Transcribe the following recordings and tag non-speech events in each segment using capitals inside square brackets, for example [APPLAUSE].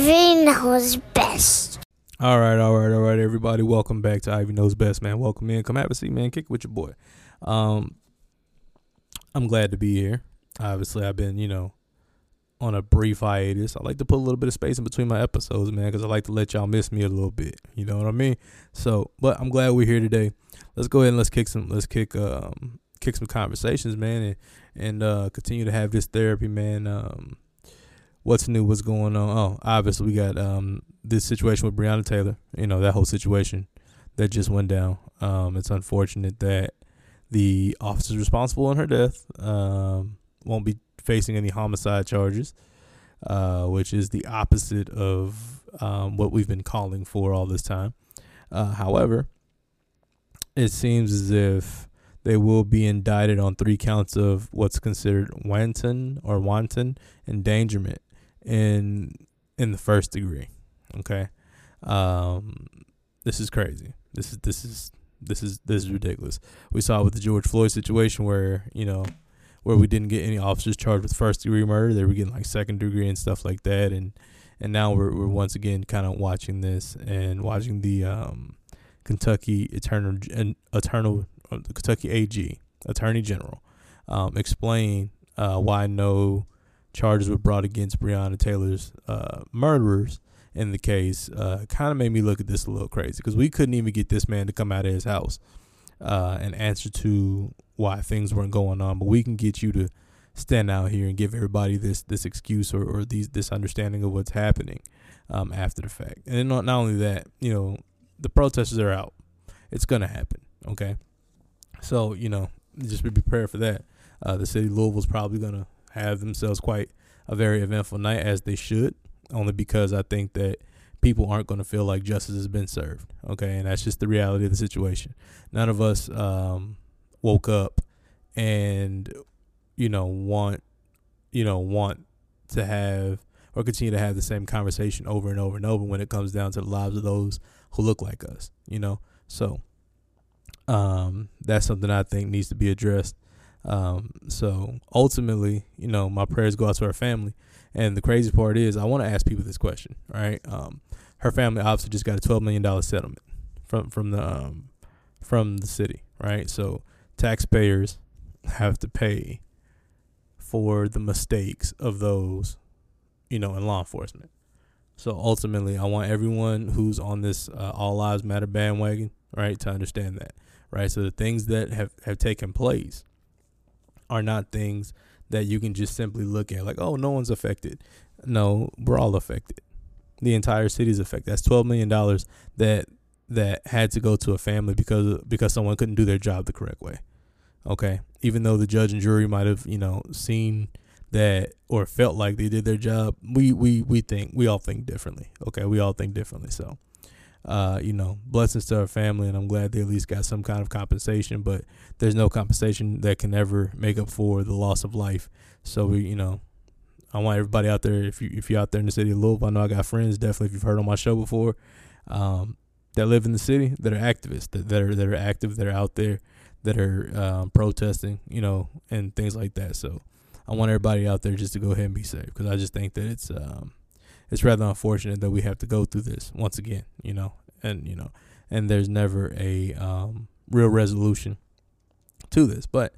Ivy knows best. All right, all right, all right, everybody. Welcome back to Ivy Knows Best, man. Welcome in. Come have a seat, man. Kick it with your boy. Um, I'm glad to be here. Obviously, I've been, you know, on a brief hiatus. I like to put a little bit of space in between my episodes, man, because I like to let y'all miss me a little bit. You know what I mean? So, but I'm glad we're here today. Let's go ahead and let's kick some, let's kick, um, kick some conversations, man, and and uh, continue to have this therapy, man. Um, what's new? What's going on? Oh, obviously we got um this situation with Breonna Taylor. You know that whole situation that just went down. Um, it's unfortunate that the officers responsible in her death um, won't be facing any homicide charges, uh, which is the opposite of um, what we've been calling for all this time. Uh, however, it seems as if they will be indicted on three counts of what's considered wanton or wanton endangerment in in the first degree. Okay, um, this is crazy. This is this is this is this is ridiculous. We saw with the George Floyd situation where you know where we didn't get any officers charged with first degree murder. They were getting like second degree and stuff like that, and and now we're we're once again kind of watching this and watching the um, Kentucky Eternal and Eternal uh, Kentucky AG Attorney General um, explain uh, why no charges were brought against Breonna Taylor's uh, murderers in the case uh, kind of made me look at this a little crazy because we couldn't even get this man to come out of his house uh, and answer to why things weren't going on. But we can get you to stand out here and give everybody this this excuse or, or these this understanding of what's happening um, after the fact. And not not only that, you know, the protesters are out. It's gonna happen. Okay, so you know, just be prepared for that. Uh, the city of Louisville's probably gonna have themselves quite a very eventful night, as they should, only because I think that people aren't going to feel like justice has been served. Okay, and that's just the reality of the situation. None of us um, woke up and you know want you know want to have or continue to have the same conversation over and over and over when it comes down to the lives of those who look like us. You know, so um, that's something I think needs to be addressed um, so ultimately, you know, my prayers go out to her family. And the crazy part is, I want to ask people this question, right? Um, her family obviously just got a twelve million dollar settlement from from the um, from the city, right? So taxpayers have to pay for the mistakes of those, you know, in law enforcement. So ultimately, I want everyone who's on this uh, All Lives Matter bandwagon, right, to understand that, right? So the things that have have taken place are not things that you can just simply look at like, oh, no one's affected. No, we're all affected. The entire city's affected. That's twelve million dollars that that had to go to a family because because someone couldn't do their job the correct way. Okay, even though the judge and jury might have you know seen that or felt like they did their job, we we we think we all think differently. Okay, we all think differently. So uh, you know, blessings to her family, and I'm glad they at least got some kind of compensation. But there's no compensation that can ever make up for the loss of life. So we, you know, I want everybody out there. If you if you're out there in the city of Louisville, I know I got friends. Definitely, if you've heard on my show before, um, that live in the city, that are activists, that, that are that are active, that are out there, that are um, protesting, you know, and things like that. So I want everybody out there just to go ahead and be safe because I just think that it's um, it's rather unfortunate that we have to go through this once again, you know, and you know, and there's never a um, real resolution to this. But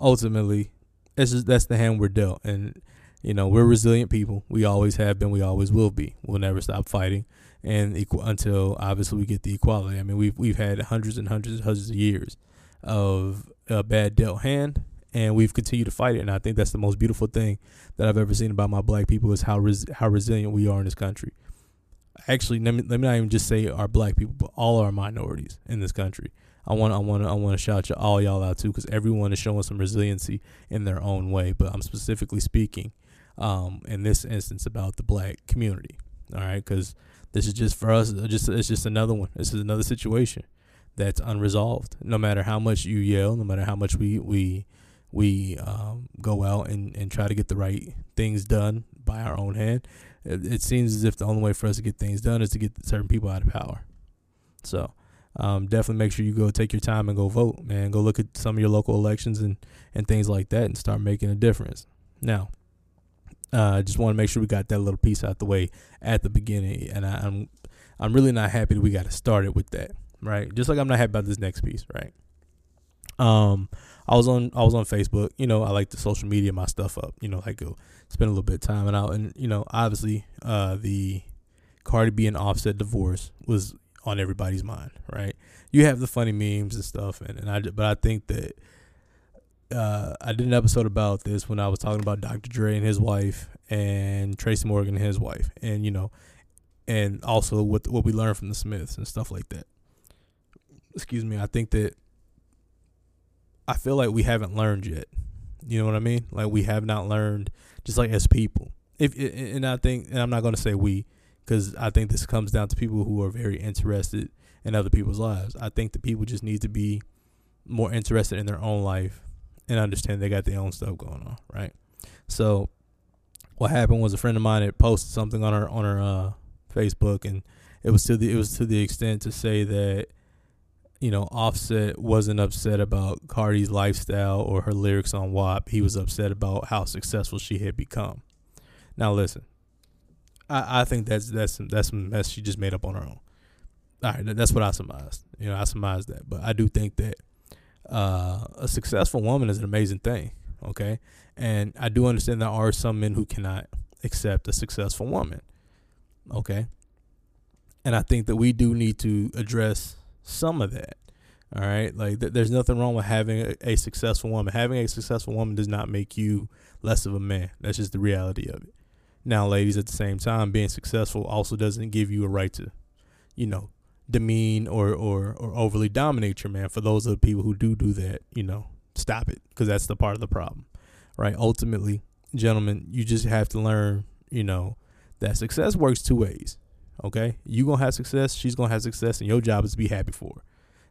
ultimately, this is that's the hand we're dealt, and you know, we're resilient people. We always have been. We always will be. We'll never stop fighting, and until obviously we get the equality. I mean, we've we've had hundreds and hundreds and hundreds of years of a bad dealt hand and we've continued to fight it. And I think that's the most beautiful thing that I've ever seen about my black people is how res- how resilient we are in this country. Actually, let me, let me not even just say our black people, but all our minorities in this country. I want I want I want to shout you, all y'all out too, because everyone is showing some resiliency in their own way. But I'm specifically speaking um, in this instance about the black community. All right, because this is just for us. Just it's just another one. This is another situation that's unresolved. No matter how much you yell, no matter how much we we we um, go out and, and try to get the right things done by our own hand. It, it, seems as if the only way for us to get things done is to get certain people out of power. So um, definitely make sure you go take your time and go vote, man. Go look at some of your local elections and, and things like that and start making a difference. Now, Uh, I just want to make sure we got that little piece out the way at the beginning, and I, I'm I'm really not happy that we got to start it with that, right? Just like I'm not happy about this next piece, right? Um, I was on I was on Facebook. You know, I like to social media my stuff up. You know, I go spend a little bit of time and out, and you know, obviously, uh, the Cardi B and Offset divorce was on everybody's mind, right? You have the funny memes and stuff, and, and I but I think that uh, I did an episode about this when I was talking about Dr. Dre and his wife and Tracy Morgan and his wife, and you know, and also what what we learned from the Smiths and stuff like that. Excuse me. I think that I feel like we haven't learned yet. You know what I mean? Like we have not learned, just like as people. If and I think, and I'm not going to say we, because I think this comes down to people who are very interested in other people's lives. I think the people just need to be more interested in their own life and understand they got their own stuff going on, right? So what happened was a friend of mine had posted something on her on her uh, Facebook, and it was to the it was to the extent to say that you know Offset wasn't upset about Cardi's lifestyle or her lyrics on WAP. He was upset about how successful she had become. Now listen, I, I think that's that's some, that's some mess she just made up on her own. All right, that's what I surmised. You know, I surmised that, but I do think that uh, a successful woman is an amazing thing. Okay, and I do understand there are some men who cannot accept a successful woman. Okay, and I think that we do need to address some of that. All right, like th- there's nothing wrong with having a, a successful woman. Having a successful woman does not make you less of a man. That's just the reality of it. Now, ladies, at the same time, being successful also doesn't give you a right to, you know, demean or, or, or overly dominate your man. For those of the people who do do that, you know, stop it because that's the part of the problem, right? Ultimately, gentlemen, you just have to learn, you know, that success works two ways. Okay, you gonna have success, she's gonna have success, and your job is to be happy for her.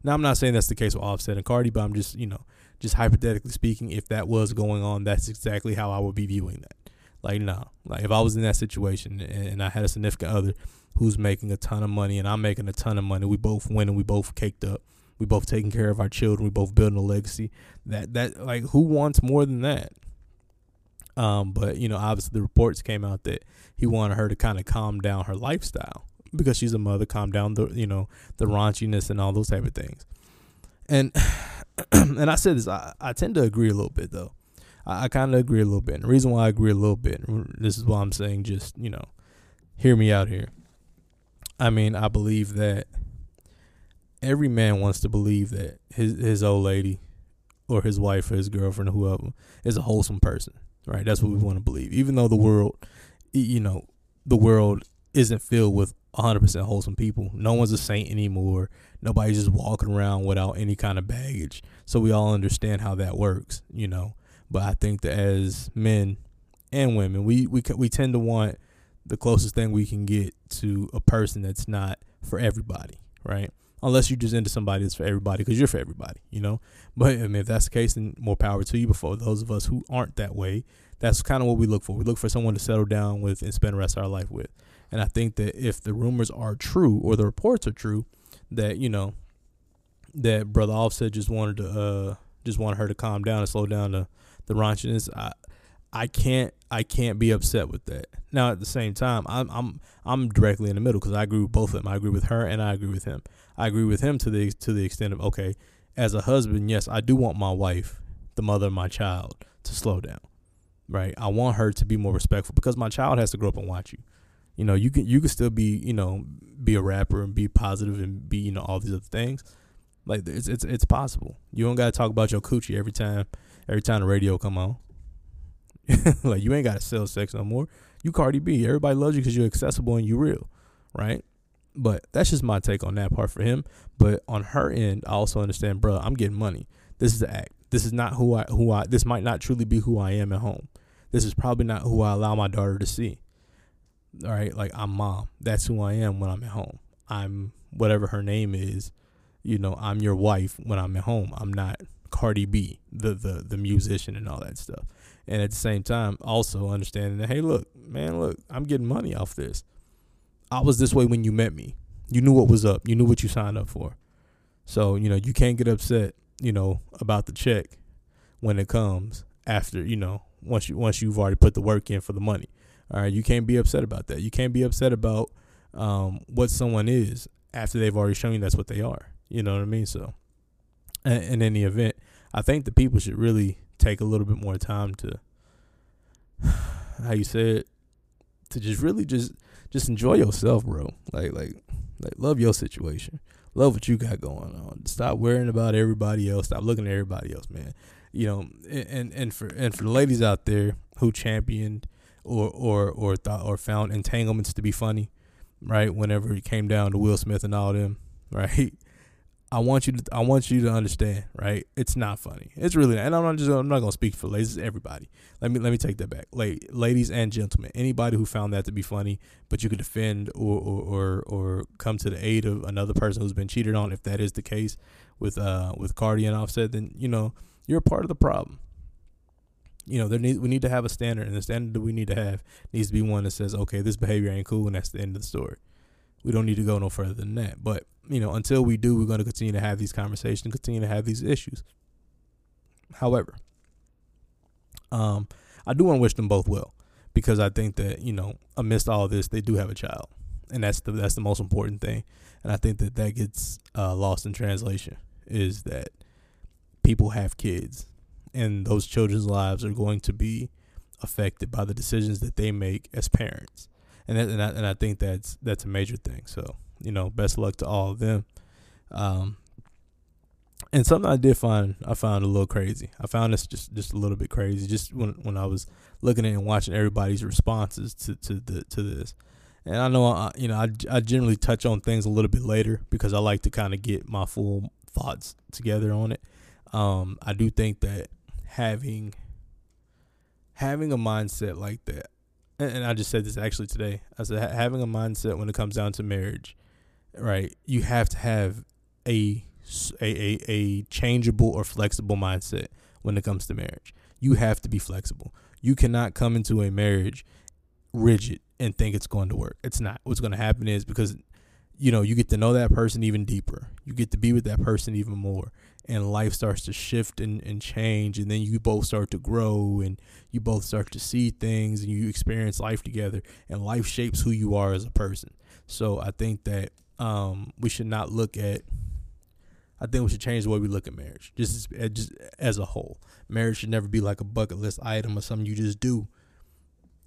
Now, I'm not saying that's the case with Offset and Cardi, but I'm just, you know, just hypothetically speaking, if that was going on, that's exactly how I would be viewing that. Like, no, like if I was in that situation and I had a significant other who's making a ton of money and I'm making a ton of money. We both winning. We both caked up. We both taking care of our children. We both building a legacy. That that like who wants more than that? Um, but you know, obviously the reports came out that he wanted her to kind of calm down her lifestyle because she's a mother, calm down the you know the raunchiness and all those type of things. And [CLEARS THROAT] and I said this, I, I tend to agree a little bit though. I, I kind of agree a little bit. And the reason why I agree a little bit, this is why I'm saying just you know, hear me out here. I mean, I believe that every man wants to believe that his his old lady or his wife or his girlfriend or whoever is a wholesome person, right? That's what we want to believe. Even though the world, you know, the world isn't filled with 100% wholesome people. No one's a saint anymore. Nobody's just walking around without any kind of baggage. So we all understand how that works, you know. But I think that as men and women, we we we tend to want the closest thing we can get to a person that's not for everybody, right? Unless you're just into somebody that's for everybody because you're for everybody, you know. But I mean, if that's the case, then more power to you. Before those of us who aren't that way, that's kind of what we look for. We look for someone to settle down with and spend the rest of our life with. And I think that if the rumors are true or the reports are true, that you know, that brother Offset just wanted to uh just wanted her to calm down and slow down the the raunchiness. I I can't I can't be upset with that. Now at the same time, I'm I'm I'm directly in the middle because I agree with both of them. I agree with her and I agree with him. I agree with him to the to the extent of okay, as a husband, yes, I do want my wife, the mother of my child, to slow down. Right? I want her to be more respectful because my child has to grow up and watch you. You know, you can you can still be, you know, be a rapper and be positive and be, you know, all these other things. Like it's it's it's possible. You don't gotta talk about your coochie every time every time the radio come on. [LAUGHS] like you ain't gotta sell sex no more. You Cardi B. Everybody loves you because you're accessible and you real, right? But that's just my take on that part for him. But on her end, I also understand, bro. I'm getting money. This is the act. This is not who I who I. This might not truly be who I am at home. This is probably not who I allow my daughter to see. All right, like I'm mom. That's who I am when I'm at home. I'm whatever her name is. You know, I'm your wife when I'm at home. I'm not Cardi B, the the the musician and all that stuff and at the same time also understanding that hey look man look i'm getting money off this i was this way when you met me you knew what was up you knew what you signed up for so you know you can't get upset you know about the check when it comes after you know once you once you've already put the work in for the money. All right, you can't be upset about that. You can't be upset about um, what someone is after they've already shown you that's what they are. You know what I mean? So, in, in any event, I think the people should really take a little bit more time to, [SIGHS] how you say it, to just really just just enjoy yourself, bro. Like like like love your situation. Love what you got going on. Stop worrying about everybody else. Stop looking at everybody else, man. You know, and and for and for the ladies out there who championed or or or thought or found entanglements to be funny, right? Whenever it came down to Will Smith and all them, [LAUGHS] right? I want you to I want you to understand, right? It's not funny. It's really not. And I'm not just I'm not gonna speak for ladies, everybody. Let me let me take that back. Like ladies and gentlemen, anybody who found that to be funny, but you could defend or or or, or come to the aid of another person who's been cheated on, if that is the case with uh with Cardi and Offset, then you know you're part of the problem. You know, there need we need to have a standard, and the standard that we need to have needs to be one that says, okay, this behavior ain't cool, and that's the end of the story. We don't need to go no further than that. But you know, until we do, we're going to continue to have these conversations, continue to have these issues. However, um, I do want to wish them both well because I think that you know, amidst all this, they do have a child, and that's the that's the most important thing. And I think that that gets uh, lost in translation is that people have kids, and those children's lives are going to be affected by the decisions that they make as parents, and and I, and I think that's that's a major thing. So you know, best luck to all of them. Um, and something I did find, I found a little crazy. I found this just just a little bit crazy. Just when when I was looking at and watching everybody's responses to to the to this, and I know I, you know I I generally touch on things a little bit later because I like to kind of get my full thoughts together on it. Um, I do think that having having a mindset like that, and I just said this actually today. I said having a mindset when it comes down to marriage right? You have to have a a, a, a changeable or flexible mindset when it comes to marriage. You have to be flexible. You cannot come into a marriage rigid and think it's going to work. It's not. What's going to happen is because you know, you get to know that person even deeper. You get to be with that person even more. And life starts to shift and, and change. And then you both start to grow and you both start to see things and you experience life together. And life shapes who you are as a person. So I think that um, we should not look at. I think we should change the way we look at marriage, just as, just as a whole. Marriage should never be like a bucket list item or something you just do.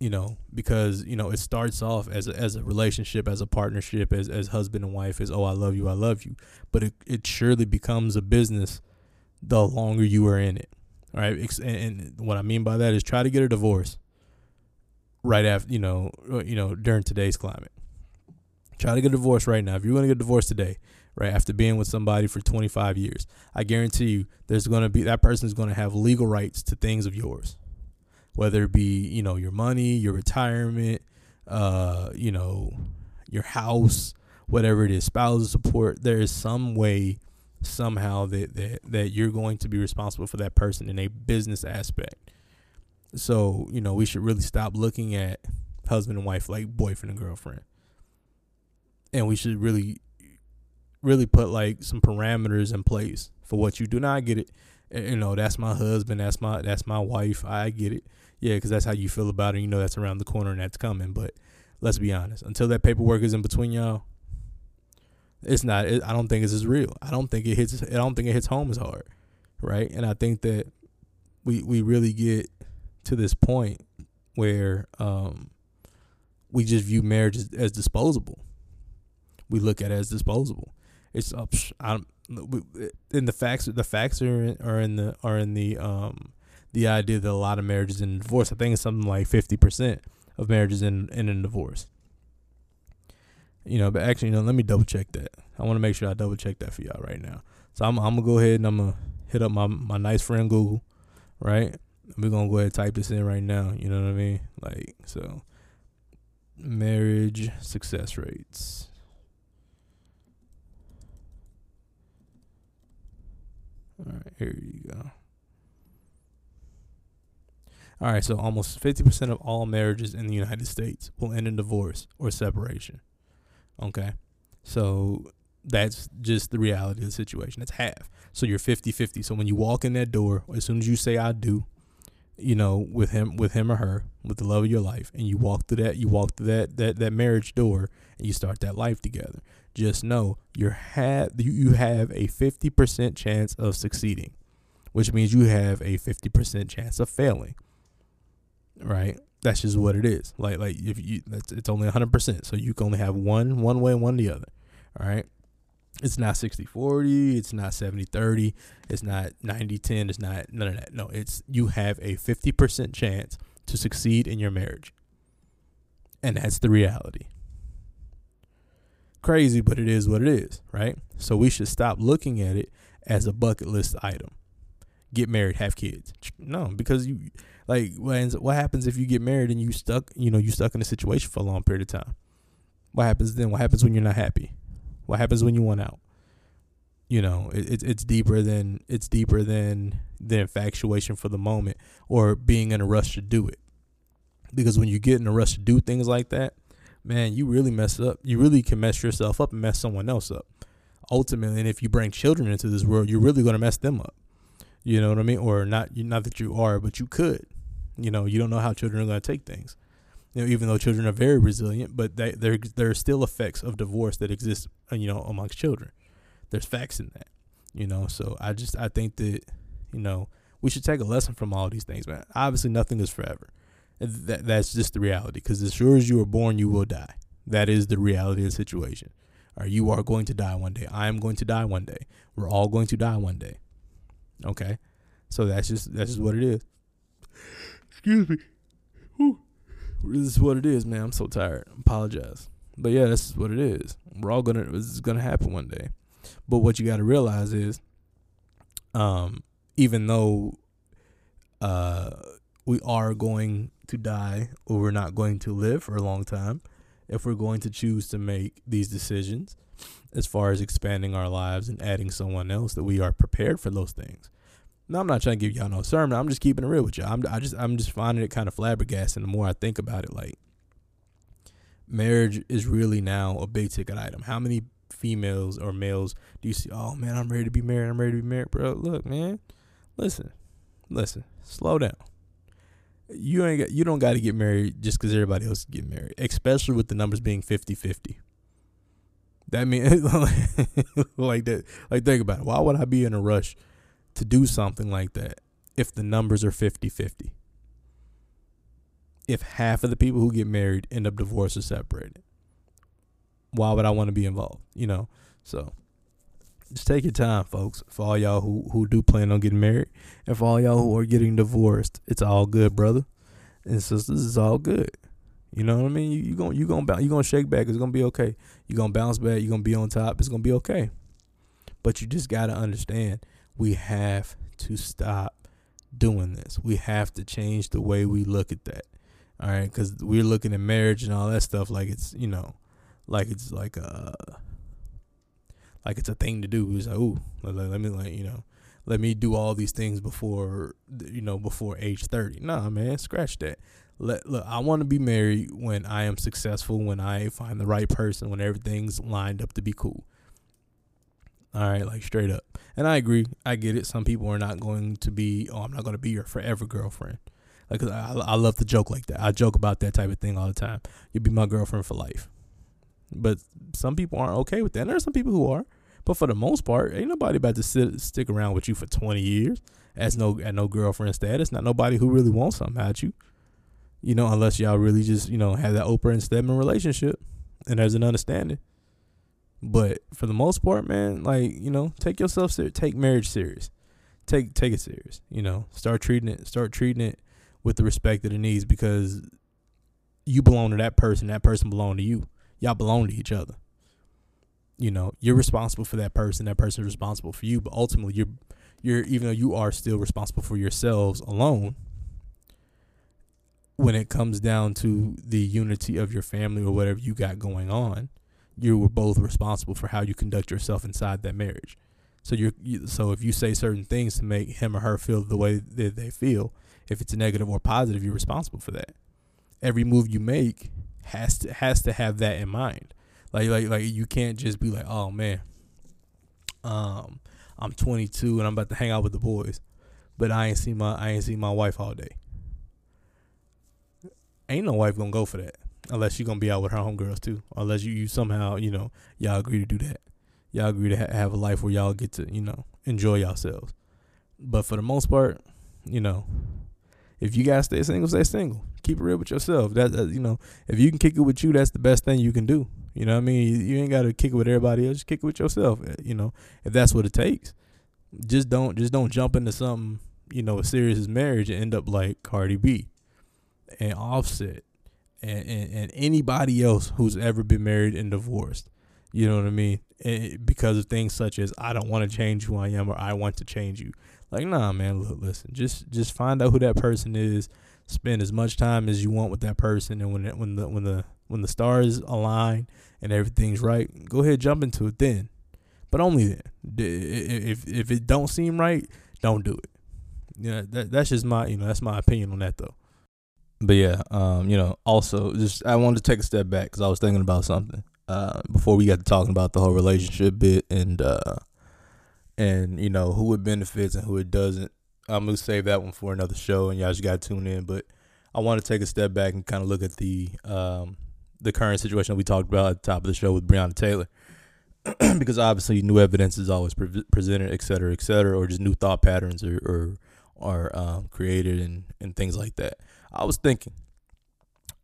You know, because you know it starts off as a, as a relationship, as a partnership, as as husband and wife, as oh I love you, I love you. But it it surely becomes a business the longer you are in it. Right, and, and what I mean by that is try to get a divorce right after you know uh, you know during today's climate Try to get a divorce right now. If you're going to get a divorce today, right, after being with somebody for 25 years, I guarantee you there's going to be that person is going to have legal rights to things of yours. Whether it be, you know, your money, your retirement, uh, you know, your house, whatever it is, spousal support, there is some way somehow that, that that you're going to be responsible for that person in a business aspect. So, you know, we should really stop looking at husband and wife like boyfriend and girlfriend. And we should really really put like some parameters in place for what you do. Not get it. You know that's my husband that's my that's my wife. I get it yeah because that's how you feel about it you know that's around the corner and that's coming but let's be honest until that paperwork is in between y'all it's not it, i don't think it's as real i don't think it hits i don't think it hits home as hard right and i think that we we really get to this point where um we just view marriage as, as disposable we look at it as disposable. It's up. Uh, in the facts, the facts are in, are in the are in the um the idea that a lot of marriages in divorce. I think it's something like fifty percent of marriages in in a divorce. You know, but actually, you know, let me double check that. I want to make sure I double check that for y'all right now. So I'm I'm gonna go ahead and I'm gonna hit up my my nice friend Google, right? We're gonna go ahead and type this in right now. You know what I mean? Like so, marriage success rates. All right, here you go. All right, so almost 50% of all marriages in the United States will end in divorce or separation. Okay. So that's just the reality of the situation. It's half. So you're 50 50. So when you walk in that door, as soon as you say I do, you know, with him, with him or her, with the love of your life, and you walk through that, you walk through that that that marriage door, and you start that life together. Just know you have you, have a fifty percent chance of succeeding, which means you have a fifty percent chance of failing. Right? That's just what it is. Like like if you, that's it's only hundred percent, so you can only have one one way one the other. All right. It's not 60 40. It's not 70 30. It's not 90 10. It's not none of that. No, it's you have a 50% chance to succeed in your marriage. And that's the reality. Crazy, but it is what it is, right? So we should stop looking at it as a bucket list item. Get married, have kids. No, because you like what happens if you get married and you stuck, you know, you stuck in a situation for a long period of time? What happens then? What happens when you're not happy? What happens when you want out? You know, it, it, it's deeper than it's deeper than the infatuation for the moment or being in a rush to do it. Because when you get in a rush to do things like that, man, you really mess up. You really can mess yourself up and mess someone else up. Ultimately, and if you bring children into this world, you're really going to mess them up. You know what I mean? Or not? Not that you are, but you could. You know, you don't know how children are going to take things you know, even though children are very resilient, but they, there there are still effects of divorce that exist, uh, you know, amongst children. There's facts in that, you know. So I just I think that you know we should take a lesson from all these things, man. Obviously, nothing is forever. That that's just the reality. Because as sure as you are born, you will die. That is the reality of the situation. Or you are going to die one day. I am going to die one day. We're all going to die one day. Okay, so that's just that's just what it is. Excuse me. Whew this is what it is, man. I'm so tired. I apologize. But yeah, this is what it is. We're all gonna is gonna happen one day. But what you gotta realize is um even though uh we are going to die or we're not going to live for a long time, if we're going to choose to make these decisions as far as expanding our lives and adding someone else that we are prepared for those things. No, I'm not trying to give y'all no sermon. I'm just keeping it real with y'all. I'm I just I'm just finding it kind of flabbergasting. The more I think about it, like marriage is really now a big ticket item. How many females or males do you see? Oh man, I'm ready to be married. I'm ready to be married, bro. Look, man, listen, listen, slow down. You ain't got, you don't got to get married just because everybody else is getting married, especially with the numbers being 50-50. That means [LAUGHS] like that. Like think about it. Why would I be in a rush to do something like that if the numbers are 50 50. If half of the people who get married end up divorced or separated, why would I want to be involved? You know? So just take your time, folks. For all y'all who, who do plan on getting married, and for all y'all who are getting divorced, it's all good, brother and sisters. It's all good. You know what I mean? You you gonna you gonna bounce, you gonna shake back. It's gonna be okay. You are gonna bounce back. You are gonna be on top. It's gonna be okay. But you just gotta understand we have to stop doing this. We have to change the way we look at that. All right, because we're looking at marriage and all that stuff like it's you know, like it's like a like it's a thing to do. It's like, ooh, let, let me like you know, let me do all these things before you know before age thirty. Nah, man, scratch that. Let look, I want to be married when I am successful, when I find the right person, when everything's lined up to be cool. All right, like straight up. And I agree. I get it. Some people are not going to be, oh, I'm not going to be your forever girlfriend. Like, I, I love to joke like that. I joke about that type of thing all the time. You'll be my girlfriend for life. But some people aren't okay with that. And there are some people who are. But for the most part, ain't nobody about to sit stick around with you for 20 years as no at no girlfriend status. Not nobody who really wants something at you. You know, unless y'all really just, you know, have that Oprah and Stedman relationship and there's an understanding. But for the most part, man, like you know, take yourself. Take marriage serious. Take take it serious. You know, start treating it. Start treating it with the respect that it needs because you belong to that person. That person belong to you. Y'all belong to each other. You know, you're responsible for that person. That person is responsible for you. But ultimately, you're you're even though you are still responsible for yourselves alone. When it comes down to the unity of your family or whatever you got going on, you were both responsible for how you conduct yourself inside that marriage. So you're you, so if you say certain things to make him or her feel the way that they feel, if it's negative or positive, you're responsible for that. Every move you make has to has to have that in mind. Like like like you can't just be like, oh man, um, I'm 22 and I'm about to hang out with the boys, but I ain't seen my I ain't seen my wife all day. ain't no wife gonna go for that unless you're gonna be out with her homegirls too, unless you, you somehow you know y'all agree to do that. Y'all agree to ha- have a life where y'all get to you know enjoy yourselves. But for the most part, you know, if you gotta stay single, stay single. Keep it real with yourself. That, that you know, if you can kick it with you, that's the best thing you can do. You know what I mean? You, you ain't gotta kick it with everybody else. Just kick it with yourself. Eh, you know, if that's what it takes. Just don't just don't jump into something you know as serious as marriage and end up like Cardi B and Offset and, and, and anybody else who's ever been married and divorced. You know what I mean? And because of things such as I don't want to change who I am or I want to change you. Like, nah, man, look, listen, just just find out who that person is. Spend as much time as you want with that person, and when it, when the when the when the stars align and everything's right, go ahead jump into it then, but only then. If if it don't seem right, don't do it. Yeah, that that's just my you know that's my opinion on that though. But yeah, um, you know, also just I wanted to take a step back because I was thinking about something uh, before we got to talking about the whole relationship bit and uh, and you know who it benefits and who it doesn't. I'm gonna save that one for another show, and y'all just gotta tune in. But I want to take a step back and kind of look at the um, the current situation we talked about at the top of the show with Breonna Taylor, [CLEARS THROAT] because obviously new evidence is always pre- presented, et cetera, et cetera, or just new thought patterns or or are um, created and and things like that. I was thinking,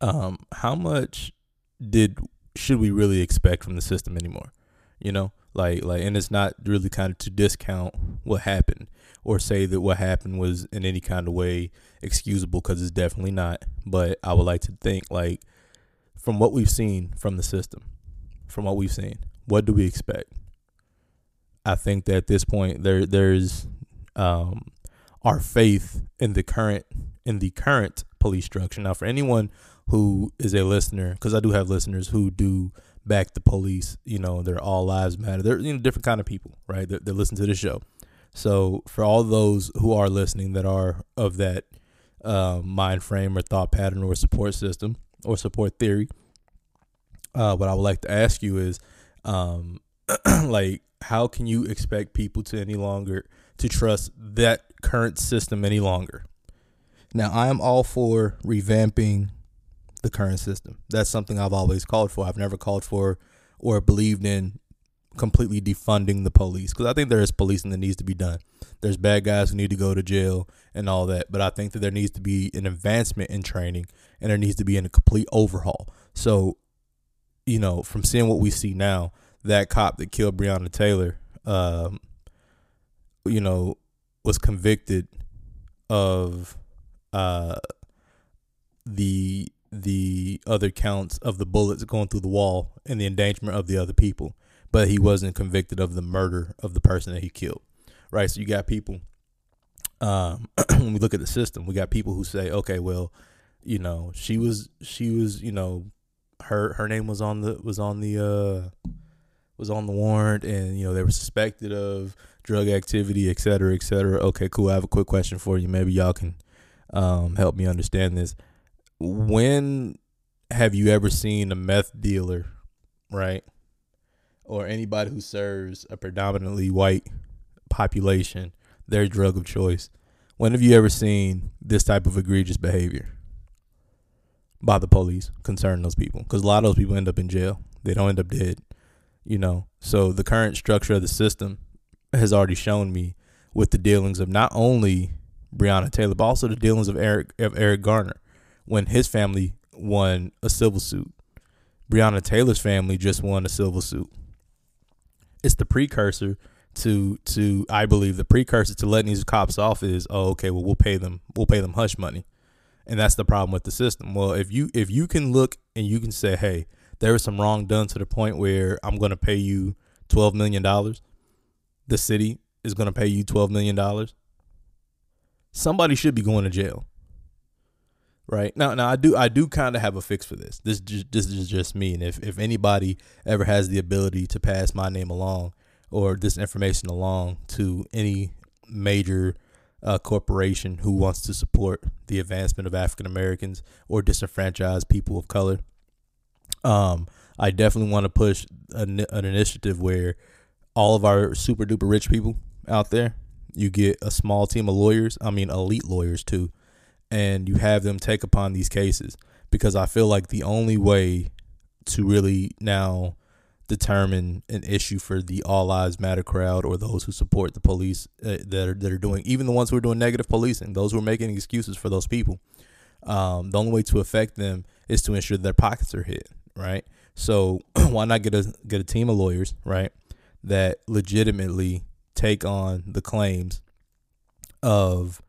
um, how much did should we really expect from the system anymore? You know, like like and it's not really kind of to discount what happened or say that what happened was in any kind of way excusable because it's definitely not but i would like to think like from what we've seen from the system from what we've seen what do we expect i think that at this point there there's um our faith in the current in the current police structure now for anyone who is a listener because i do have listeners who do back the police. You know, they're all lives matter. They're you know different kind of people, right? That listen to the show. So for all those who are listening that are of that uh, mind frame or thought pattern or support system or support theory, uh, what I would like to ask you is, um, [CLEARS THROAT] like, how can you expect people to any longer to trust that current system any longer? Now, I am all for revamping the current system. That's something I've always called for. I've never called for or believed in completely defunding the police because I think there is policing that needs to be done. There's bad guys who need to go to jail and all that, but I think that there needs to be an advancement in training and there needs to be a complete overhaul. So, you know, from seeing what we see now, that cop that killed Breonna Taylor, um, you know, was convicted of uh, the the other counts of the bullets going through the wall and the endangerment of the other people, but he wasn't convicted of the murder of the person that he killed. Right? So you got people um, [CLEARS THROAT] when we look at the system, we got people who say, okay, well, you know, she was she was, you know, her her name was on the was on the uh was on the warrant and you know they were suspected of drug activity, et cetera, et cetera. Okay, cool. I have a quick question for you. Maybe y'all can um, help me understand this when have you ever seen a meth dealer, right? Or anybody who serves a predominantly white population, their drug of choice. When have you ever seen this type of egregious behavior by the police concerning those people? Because a lot of those people end up in jail. They don't end up dead, you know. So the current structure of the system has already shown me with the dealings of not only Breonna Taylor, but also the dealings of Eric of Eric Garner when his family won a civil suit. Breonna Taylor's family just won a civil suit. It's the precursor to to I believe the precursor to letting these cops off is oh okay well we'll pay them we'll pay them hush money, and that's the problem with the system. Well if you if you can look and you can say hey there was some wrong done to the point where I'm going to pay you twelve million dollars, the city is going to pay you twelve million dollars. Somebody should be going to jail. Right? Now now i do i do kind of have a fix for this. This just, this is just me and if, if anybody ever has the ability to pass my name along or this information along to any major uh, corporation who wants to support the advancement of african americans or disenfranchised people of color um i definitely want to push an, an initiative where all of our super duper rich people out there you get a small team of lawyers i mean elite lawyers too and you have them take upon these cases. Because I feel like the only way to really now determine an issue for the all lives matter crowd or those who support the police uh, that are that are doing even the ones who are doing negative policing those who are making excuses for those people um, the only way to affect them is to ensure their pockets are hit right? So [CLEARS THROAT] why not get a get a team of lawyers right that legitimately take on the claims of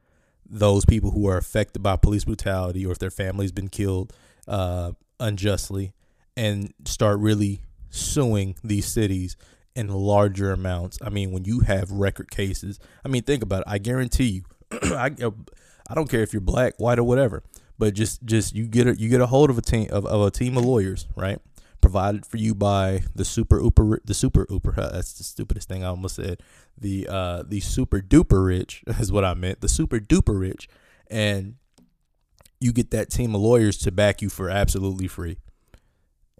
those people who are affected by police brutality or if their family's been killed uh, unjustly and start really suing these cities in larger amounts. I mean, when you have record cases, I mean, think about it. I guarantee you, [CLEARS THROAT] I, I don't care if you're black, white, or whatever, but just just you get a you get a hold of a team of, of a team of lawyers, right? Provided for you by the super uber the super uber [LAUGHS] that's the stupidest thing I almost said. The uh the super duper rich [LAUGHS] is what I meant. The super duper rich, and you get that team of lawyers to back you for absolutely free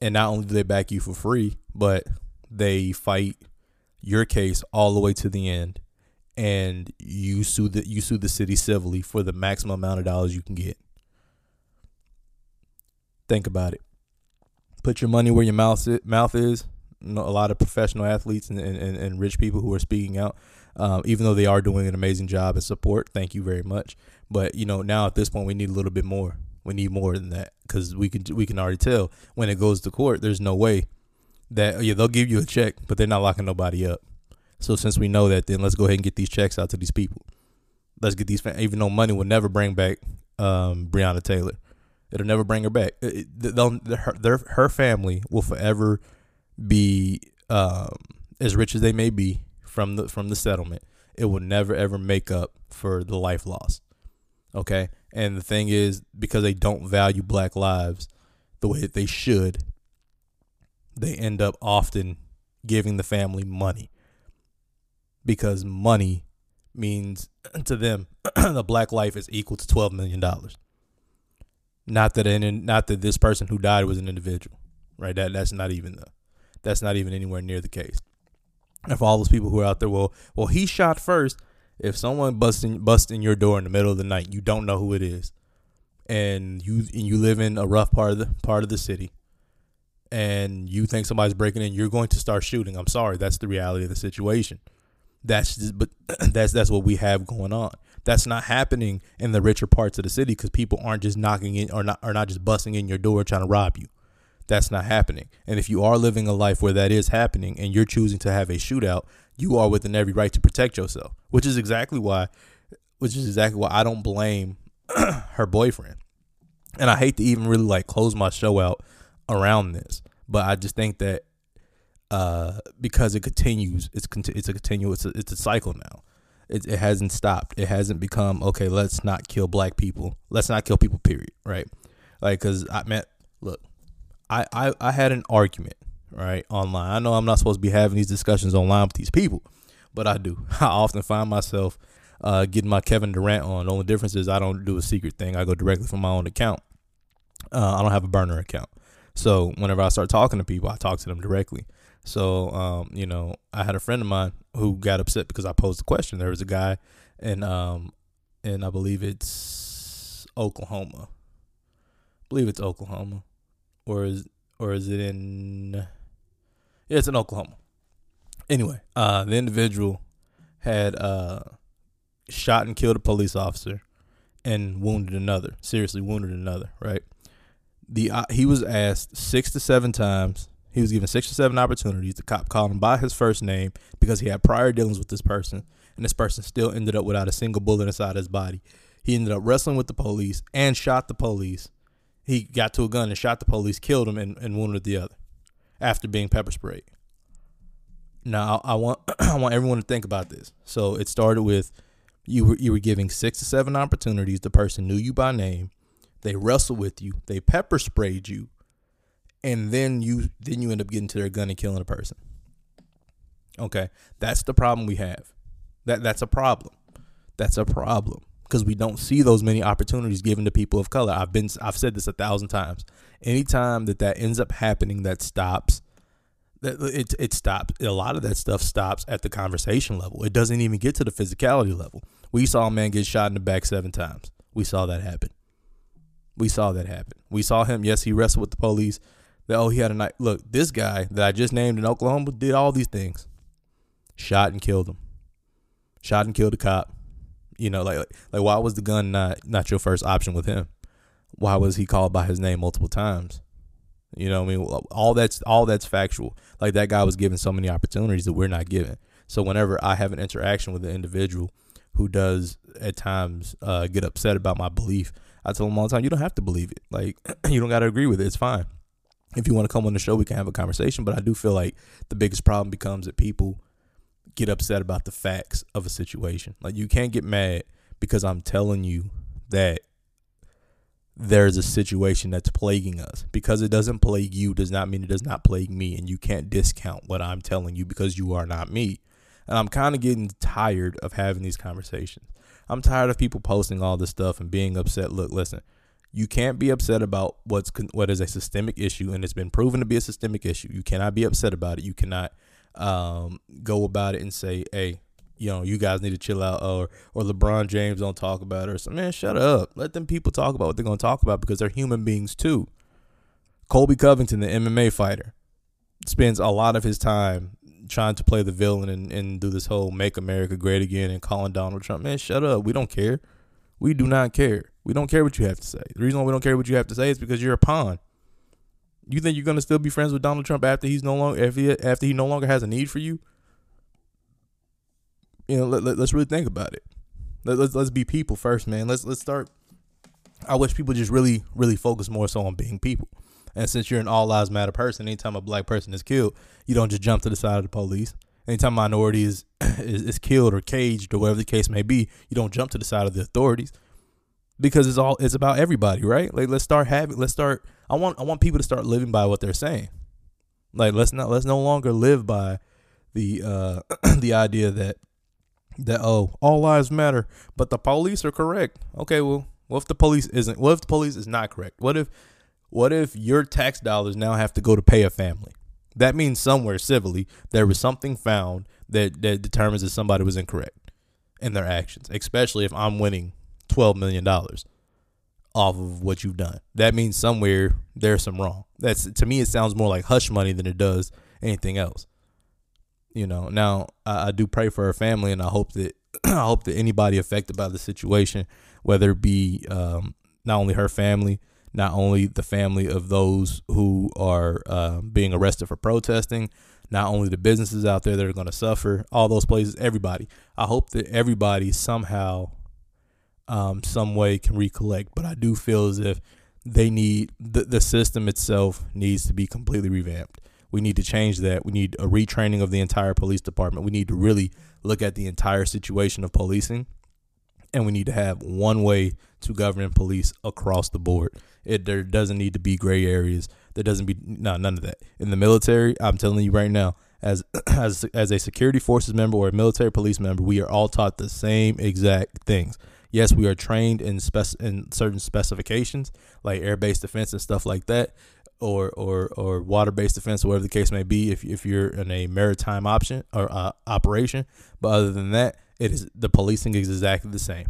and not only do they back you for free, but they fight your case all the way to the end, and you sue the you sue the city civilly for the maximum amount of dollars you can get. Think about it. Put your money where your mouth mouth is. You know, a lot of professional athletes and, and, and rich people who are speaking out, um, even though they are doing an amazing job and support. Thank you very much. But you know, now at this point, we need a little bit more. We need more than that because we can we can already tell when it goes to court. There's no way that yeah they'll give you a check, but they're not locking nobody up. So since we know that, then let's go ahead and get these checks out to these people. Let's get these even though money will never bring back um, Breonna Taylor. It'll never bring her back. It, they'll, her, their, her family will forever be um, as rich as they may be from the from the settlement. It will never ever make up for the life loss. Okay, and the thing is, because they don't value black lives the way that they should, they end up often giving the family money because money means [CLEARS THROAT] to them [CLEARS THROAT] the black life is equal to 12 million dollars not that in, not that this person who died was an individual right that that's not even the that's not even anywhere near the case and for all those people who are out there well well he shot first if someone busting busting your door in the middle of the night, you don't know who it is, and you and you live in a rough part of the part of the city, and you think somebody's breaking in, you're going to start shooting. I'm sorry, that's the reality of the situation. That's just, but [CLEARS THROAT] that's that's what we have going on. That's not happening in the richer parts of the city because people aren't just knocking in or not are not just busting in your door trying to rob you. That's not happening. And if you are living a life where that is happening and you're choosing to have a shootout, you are within every right to protect yourself, which is exactly why, which is exactly why I don't blame [CLEARS THROAT] her boyfriend. And I hate to even really like close my show out around this, but I just think that uh, because it continues, it's it's a continuous, it's a, it's a cycle now. It, it hasn't stopped. It hasn't become okay. Let's not kill black people. Let's not kill people. Period. Right? Like, cause I meant, look, I, I I had an argument right online. I know I'm not supposed to be having these discussions online with these people, but I do. [LAUGHS] I often find myself uh, getting my Kevin Durant on. The only difference is I don't do a secret thing. I go directly from my own account. Uh, I don't have a burner account. So whenever I start talking to people, I talk to them directly. So um, you know, I had a friend of mine who got upset because I posed the question. There was a guy in um, and I believe it's Oklahoma. I believe it's Oklahoma, or is or is it in yeah, it's in Oklahoma. Anyway, uh, the individual had uh, shot and killed a police officer and wounded another, seriously wounded another. Right. The uh, he was asked six to seven times. He was given six to seven opportunities. The cop called him by his first name because he had prior dealings with this person, and this person still ended up without a single bullet inside his body. He ended up wrestling with the police and shot the police. He got to a gun and shot the police, killed him, and, and wounded the other after being pepper sprayed. Now I want [CLEARS THROAT] I want everyone to think about this. So it started with you were you were giving six to seven opportunities. The person knew you by name. They wrestled with you. They pepper sprayed you, and then you then you end up getting to their gun and killing a person. Okay, that's the problem we have. That that's a problem. That's a problem because we don't see those many opportunities given to people of color. I've been I've said this a thousand times. Anytime that that ends up happening, that stops. That it it stops. A lot of that stuff stops at the conversation level. It doesn't even get to the physicality level. We saw a man get shot in the back seven times. We saw that happen. We saw that happen. We saw him. Yes, he wrestled with the police. That oh, he had a night. Look, this guy that I just named in Oklahoma did all these things. Shot and killed him. Shot and killed a cop. You know, like like why was the gun not not your first option with him? Why was he called by his name multiple times? You know, I mean, all that's all that's factual. Like that guy was given so many opportunities that we're not given. So whenever I have an interaction with an individual who does at times uh, get upset about my belief, I tell them all the time, you don't have to believe it. Like [CLEARS THROAT] you don't got to agree with it. It's fine. If you want to come on the show, we can have a conversation. But I do feel like the biggest problem becomes that people get upset about the facts of a situation. Like you can't get mad because I'm telling you that there's a situation that's plaguing us. Because it doesn't plague you does not mean it does not plague me and you can't discount what I'm telling you because you are not me. And I'm kind of getting tired of having these conversations. I'm tired of people posting all this stuff and being upset. Look, listen. You can't be upset about what's what is a systemic issue and it's been proven to be a systemic issue. You cannot be upset about it. You cannot um, go about it and say, "Hey, you know, you guys need to chill out," or or LeBron James don't talk about it, or. Man, shut up. Let them people talk about what they're going to talk about because they're human beings too. Colby Covington, the MMA fighter, spends a lot of his time trying to play the villain and, and do this whole "Make America Great Again" and calling Donald Trump. Man, shut up. We don't care. We do not care. We don't care what you have to say. The reason why we don't care what you have to say is because you're a pawn. You think you're gonna still be friends with Donald Trump after he's no longer after he, after he no longer has a need for you? You know, let, let, us really think about it. Let, let's let's be people first, man. Let's let's start. I wish people just really really focus more so on being people. And since you're an all lives matter person, anytime a black person is killed, you don't just jump to the side of the police. Anytime minority is, [CLEARS THROAT] is is killed or caged or whatever the case may be, you don't jump to the side of the authorities because it's all it's about everybody, right? Like let's start having let's start I want I want people to start living by what they're saying. Like let's not let's no longer live by the uh [CLEARS THROAT] the idea that that oh all lives matter, but the police are correct. Okay, well what if the police isn't? What if the police is not correct? What if what if your tax dollars now have to go to pay a family? That means somewhere civilly there was something found that that determines that somebody was incorrect in their actions, especially if I'm winning twelve million dollars off of what you've done. That means somewhere there's some wrong. That's to me it sounds more like hush money than it does anything else. You know, now I, I do pray for her family and I hope that [CLEARS THROAT] I hope that anybody affected by the situation, whether it be um, not only her family, not only the family of those who are uh, being arrested for protesting, not only the businesses out there that are going to suffer, all those places, everybody. I hope that everybody somehow um, some way can recollect. But I do feel as if they need the, the system itself needs to be completely revamped. We need to change that. We need a retraining of the entire police department. We need to really look at the entire situation of policing, and we need to have one way to govern police across the board. It there doesn't need to be gray areas. There doesn't be no none of that in the military. I'm telling you right now, as [CLEARS THROAT] as as a security forces member or a military police member, we are all taught the same exact things. Yes, we are trained in spec- in certain specifications like air-based defense and stuff like that, or or or water-based defense, whatever the case may be. If if you're in a maritime option or uh, operation, but other than that, it is the policing is exactly the same.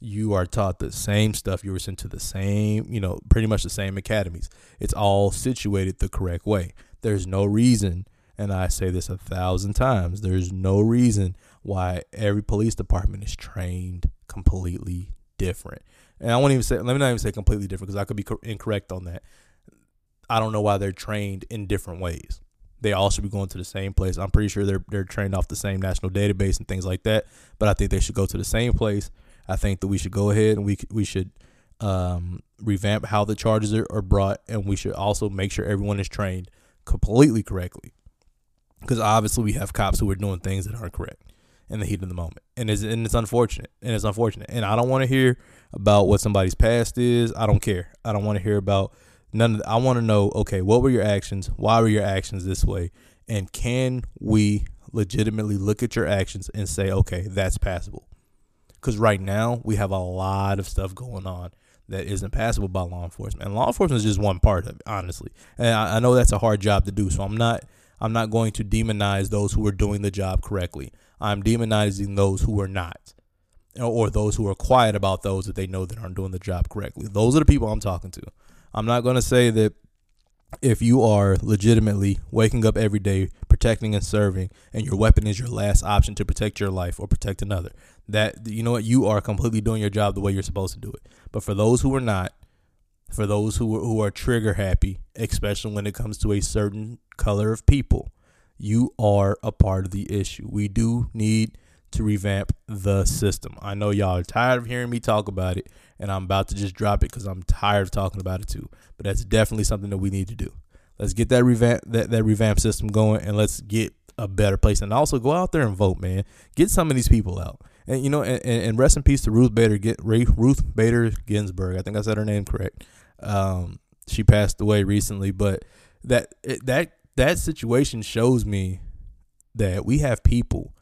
You are taught the same stuff. You were sent to the same, you know, pretty much the same academies. It's all situated the correct way. There's no reason, and I say this a thousand times. There's no reason why every police department is trained completely different. And I won't even say, let me not even say completely different because I could be incorrect on that. I don't know why they're trained in different ways. They all should be going to the same place. I'm pretty sure they're they're trained off the same national database and things like that. But I think they should go to the same place. I think that we should go ahead and we we should um, revamp how the charges are, are brought, and we should also make sure everyone is trained completely correctly. Because obviously we have cops who are doing things that aren't correct in the heat of the moment, and it's and it's unfortunate, and it's unfortunate, and I don't want to hear about what somebody's past is. I don't care. I don't want to hear about none of. I want to know. Okay, what were your actions? Why were your actions this way? And can we legitimately look at your actions and say, okay, that's passable? Because right now we have a lot of stuff going on that isn't passable by law enforcement, and law enforcement is just one part of it, honestly. And I, I know that's a hard job to do, so I'm not. I'm not going to demonize those who are doing the job correctly. I'm demonizing those who are not. or those who are quiet about those that they know that aren't doing the job correctly. Those are the people I'm talking to. I'm not going to say that if you are legitimately waking up every day protecting and serving and your weapon is your last option to protect your life or protect another that you know what you are completely doing your job the way you're supposed to do it. But for those who are not for those who are, who are trigger happy especially when it comes to a certain color of people you are a part of the issue. We do need to revamp the system. I know y'all are tired of hearing me talk about it and i'm about to just drop it because i'm tired of talking about it too. But that's definitely something that we need to do. Let's get that revamp that, that revamp system going and let's get a better place. And also go out there and vote man. Get some of these people out. And you know, and, and rest in peace to Ruth Bader get Ruth Bader Ginsburg. I think I said her name correct. Um, she passed away recently, but that that that situation shows me that we have people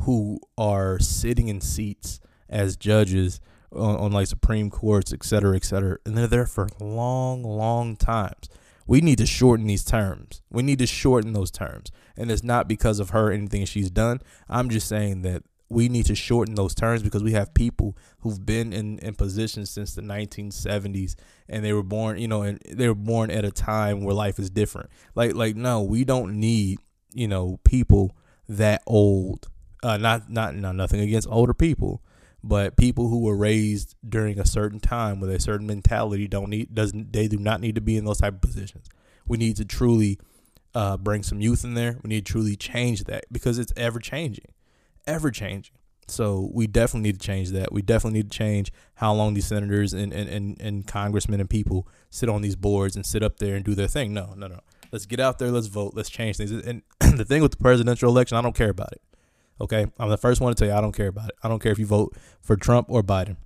who are sitting in seats as judges on, on like Supreme Courts, et cetera, et cetera, and they're there for long, long times. We need to shorten these terms. We need to shorten those terms. And it's not because of her anything she's done. I'm just saying that we need to shorten those terms because we have people who've been in, in positions since the 1970s and they were born you know and they were born at a time where life is different like like no we don't need you know people that old uh not not not nothing against older people but people who were raised during a certain time with a certain mentality don't need doesn't they do not need to be in those type of positions we need to truly uh, bring some youth in there we need to truly change that because it's ever changing ever changing. So we definitely need to change that. We definitely need to change how long these senators and, and, and, and congressmen and people sit on these boards and sit up there and do their thing. No, no, no. Let's get out there. Let's vote. Let's change things. And [CLEARS THROAT] the thing with the presidential election, I don't care about it. Okay. I'm the first one to tell you I don't care about it. I don't care if you vote for Trump or Biden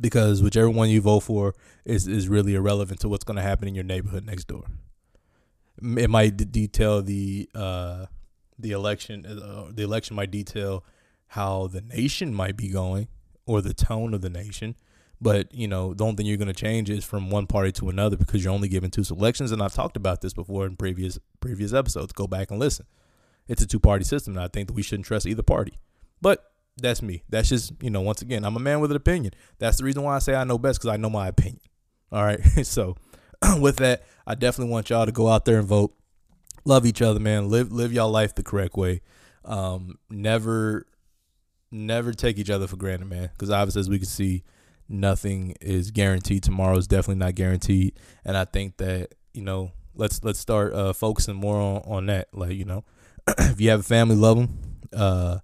because whichever one you vote for is, is really irrelevant to what's going to happen in your neighborhood next door. It might d- detail the, uh, the election uh, the election might detail how the nation might be going or the tone of the nation but you know the only thing you're going to change is from one party to another because you're only given two selections and i've talked about this before in previous previous episodes go back and listen it's a two party system and i think that we shouldn't trust either party but that's me that's just you know once again i'm a man with an opinion that's the reason why i say i know best because i know my opinion all right [LAUGHS] so [CLEARS THROAT] with that i definitely want y'all to go out there and vote love each other, man. Live live y'all life the correct way. Um, never never take each other for granted, man. Because obviously, as we can see, nothing is guaranteed. Tomorrow is definitely not guaranteed, and I think that you know let's let's start uh, focusing more on on that. Like you know, [CLEARS THROAT] if you have a family, love them. Uh,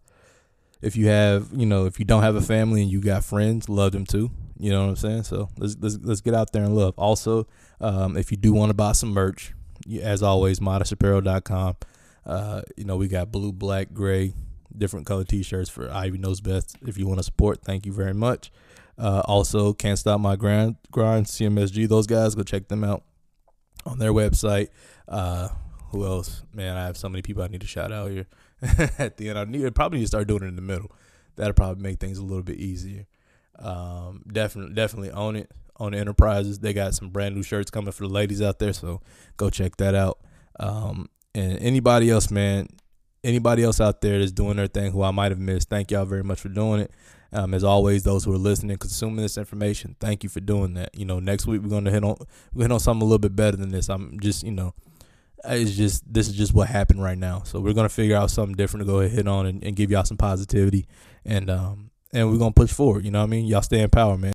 if you have you know if you don't have a family and you got friends, love them too. You know what I'm saying? So let's let's let's get out there and love. Also, um, if you do want to buy some merch, as always, modestapparel.com. Uh, you know, we got blue, black, gray, different color t-shirts for Ivy Knows Best. If you want to support, thank you very much. Uh, also, Can't Stop My Grind, grind CMSG. Those guys, go check them out on their website. Uh, who else? Man, I have so many people I need to shout out here. [LAUGHS] At the end, I need probably need to start doing it in the middle. That'll probably make things a little bit easier. Um, definitely, definitely own it on Enterprises. They got some brand new shirts coming for the ladies out there, so go check that out. Um, and anybody else, man, anybody else out there that's doing their thing who I might have missed, thank y'all very much for doing it. Um, as always, those who are listening, consuming this information, thank you for doing that. You know, next week we're gonna hit on we're hit on something a little bit better than this. I'm just, you know, it's just this is just what happened right now. So we're gonna figure out something different to go ahead hit on and, and give y'all some positivity and um and we're gonna push forward. You know what I mean? Y'all stay in power, man.